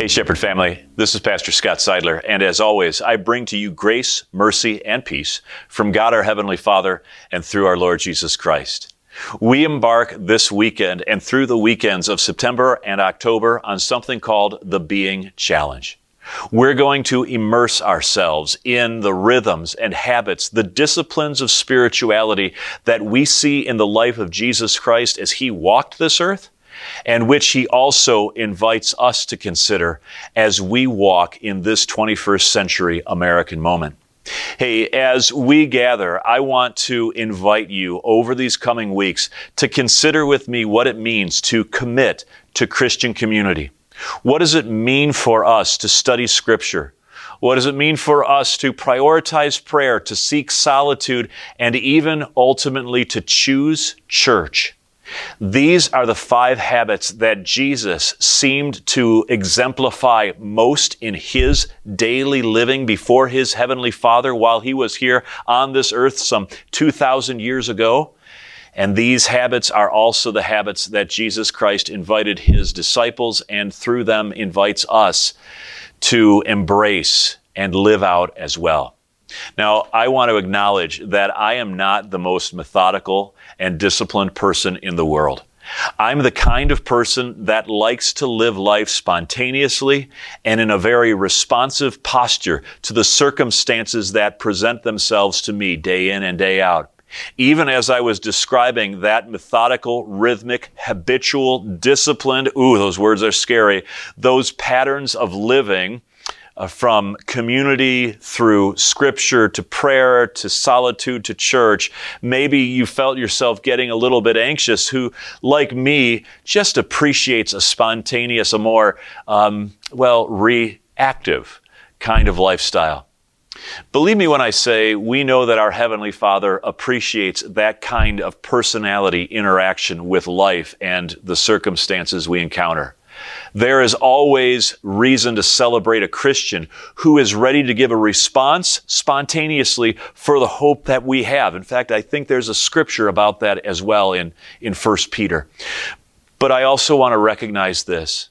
Hey, Shepherd family, this is Pastor Scott Seidler, and as always, I bring to you grace, mercy, and peace from God our Heavenly Father and through our Lord Jesus Christ. We embark this weekend and through the weekends of September and October on something called the Being Challenge. We're going to immerse ourselves in the rhythms and habits, the disciplines of spirituality that we see in the life of Jesus Christ as He walked this earth and which he also invites us to consider as we walk in this 21st century American moment. Hey, as we gather, I want to invite you over these coming weeks to consider with me what it means to commit to Christian community. What does it mean for us to study Scripture? What does it mean for us to prioritize prayer, to seek solitude, and even ultimately to choose church? These are the five habits that Jesus seemed to exemplify most in his daily living before his heavenly Father while he was here on this earth some 2,000 years ago. And these habits are also the habits that Jesus Christ invited his disciples and through them invites us to embrace and live out as well. Now, I want to acknowledge that I am not the most methodical and disciplined person in the world. I'm the kind of person that likes to live life spontaneously and in a very responsive posture to the circumstances that present themselves to me day in and day out. Even as I was describing that methodical, rhythmic, habitual, disciplined, ooh, those words are scary, those patterns of living uh, from community through scripture to prayer to solitude to church. Maybe you felt yourself getting a little bit anxious, who, like me, just appreciates a spontaneous, a more, um, well, reactive kind of lifestyle. Believe me when I say we know that our Heavenly Father appreciates that kind of personality interaction with life and the circumstances we encounter. There is always reason to celebrate a Christian who is ready to give a response spontaneously for the hope that we have. In fact, I think there's a scripture about that as well in, in 1 Peter. But I also want to recognize this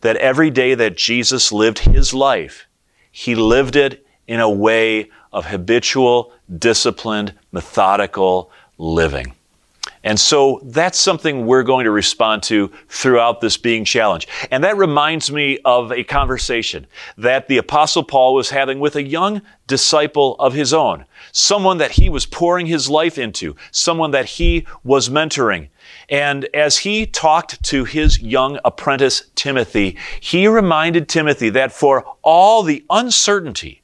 that every day that Jesus lived his life, he lived it in a way of habitual, disciplined, methodical living. And so that's something we're going to respond to throughout this being challenge. And that reminds me of a conversation that the apostle Paul was having with a young disciple of his own, someone that he was pouring his life into, someone that he was mentoring. And as he talked to his young apprentice Timothy, he reminded Timothy that for all the uncertainty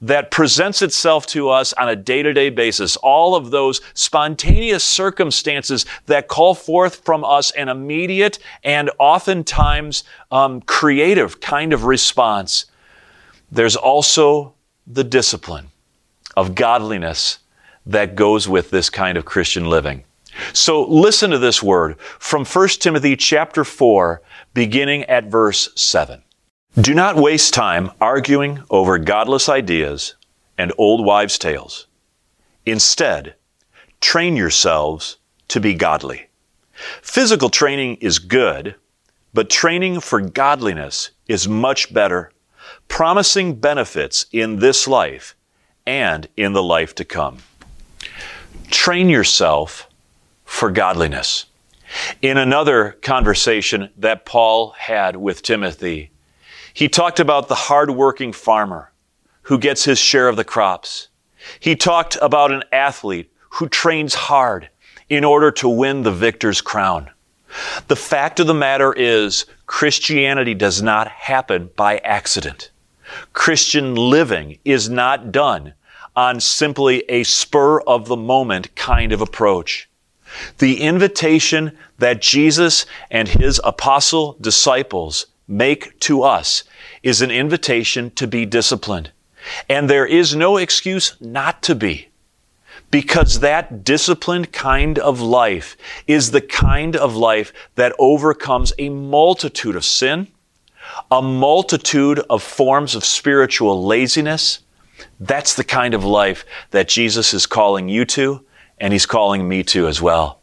that presents itself to us on a day to day basis. All of those spontaneous circumstances that call forth from us an immediate and oftentimes um, creative kind of response. There's also the discipline of godliness that goes with this kind of Christian living. So listen to this word from 1 Timothy chapter 4 beginning at verse 7. Do not waste time arguing over godless ideas and old wives' tales. Instead, train yourselves to be godly. Physical training is good, but training for godliness is much better, promising benefits in this life and in the life to come. Train yourself for godliness. In another conversation that Paul had with Timothy, he talked about the hardworking farmer who gets his share of the crops. He talked about an athlete who trains hard in order to win the victor's crown. The fact of the matter is, Christianity does not happen by accident. Christian living is not done on simply a spur of the moment kind of approach. The invitation that Jesus and his apostle disciples make to us is an invitation to be disciplined. And there is no excuse not to be. Because that disciplined kind of life is the kind of life that overcomes a multitude of sin, a multitude of forms of spiritual laziness. That's the kind of life that Jesus is calling you to, and He's calling me to as well.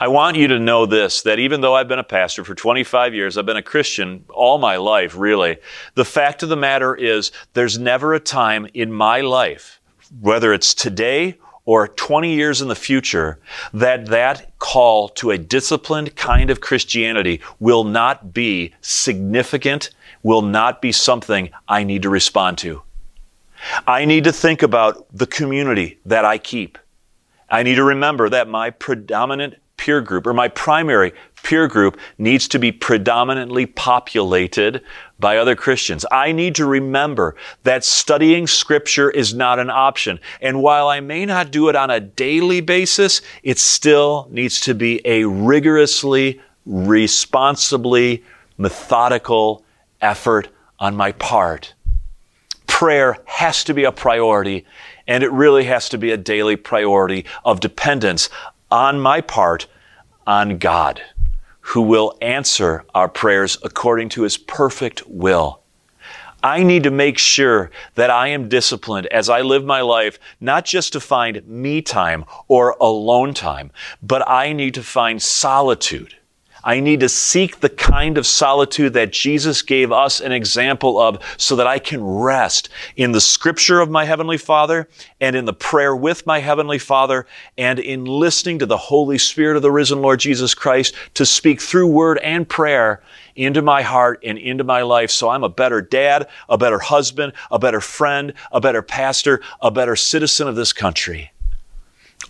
I want you to know this that even though I've been a pastor for 25 years, I've been a Christian all my life, really. The fact of the matter is, there's never a time in my life, whether it's today or 20 years in the future, that that call to a disciplined kind of Christianity will not be significant, will not be something I need to respond to. I need to think about the community that I keep. I need to remember that my predominant peer group or my primary peer group needs to be predominantly populated by other Christians. I need to remember that studying scripture is not an option. And while I may not do it on a daily basis, it still needs to be a rigorously, responsibly, methodical effort on my part. Prayer has to be a priority and it really has to be a daily priority of dependence on my part on God, who will answer our prayers according to his perfect will. I need to make sure that I am disciplined as I live my life, not just to find me time or alone time, but I need to find solitude I need to seek the kind of solitude that Jesus gave us an example of so that I can rest in the scripture of my Heavenly Father and in the prayer with my Heavenly Father and in listening to the Holy Spirit of the risen Lord Jesus Christ to speak through word and prayer into my heart and into my life. So I'm a better dad, a better husband, a better friend, a better pastor, a better citizen of this country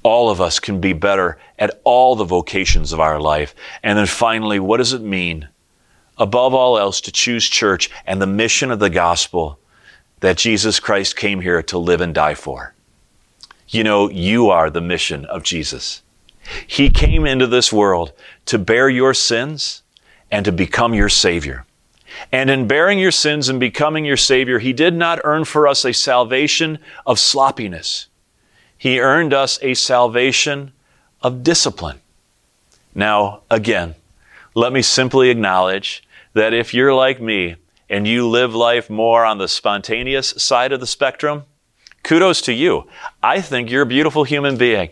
all of us can be better at all the vocations of our life. And then finally, what does it mean, above all else, to choose church and the mission of the gospel that Jesus Christ came here to live and die for? You know, you are the mission of Jesus. He came into this world to bear your sins and to become your Savior. And in bearing your sins and becoming your Savior, He did not earn for us a salvation of sloppiness. He earned us a salvation of discipline. Now, again, let me simply acknowledge that if you're like me and you live life more on the spontaneous side of the spectrum, kudos to you. I think you're a beautiful human being.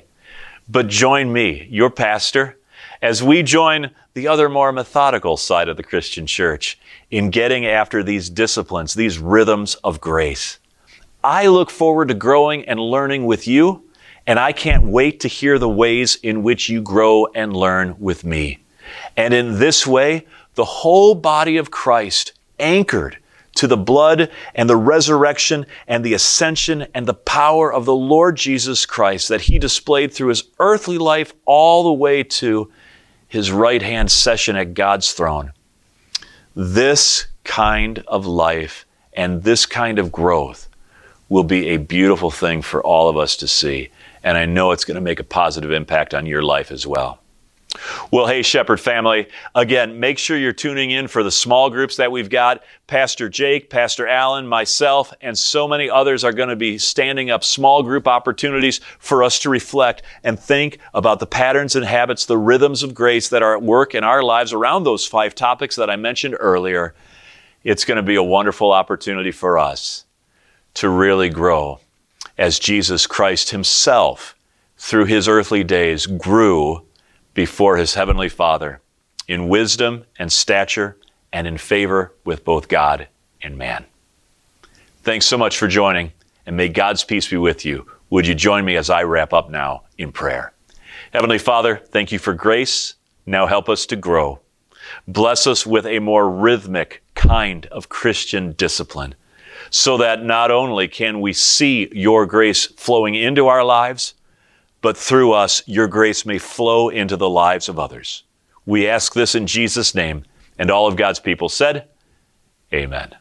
But join me, your pastor, as we join the other more methodical side of the Christian church in getting after these disciplines, these rhythms of grace. I look forward to growing and learning with you, and I can't wait to hear the ways in which you grow and learn with me. And in this way, the whole body of Christ, anchored to the blood and the resurrection and the ascension and the power of the Lord Jesus Christ that he displayed through his earthly life all the way to his right hand session at God's throne. This kind of life and this kind of growth will be a beautiful thing for all of us to see. And I know it's going to make a positive impact on your life as well. Well, hey, Shepherd family, again, make sure you're tuning in for the small groups that we've got. Pastor Jake, Pastor Allen, myself, and so many others are going to be standing up small group opportunities for us to reflect and think about the patterns and habits, the rhythms of grace that are at work in our lives around those five topics that I mentioned earlier. It's going to be a wonderful opportunity for us to really grow as Jesus Christ himself, through his earthly days, grew before his heavenly Father in wisdom and stature and in favor with both God and man. Thanks so much for joining, and may God's peace be with you. Would you join me as I wrap up now in prayer? Heavenly Father, thank you for grace. Now help us to grow. Bless us with a more rhythmic kind of Christian discipline so that not only can we see your grace flowing into our lives, but through us, your grace may flow into the lives of others. We ask this in Jesus' name, and all of God's people said, Amen.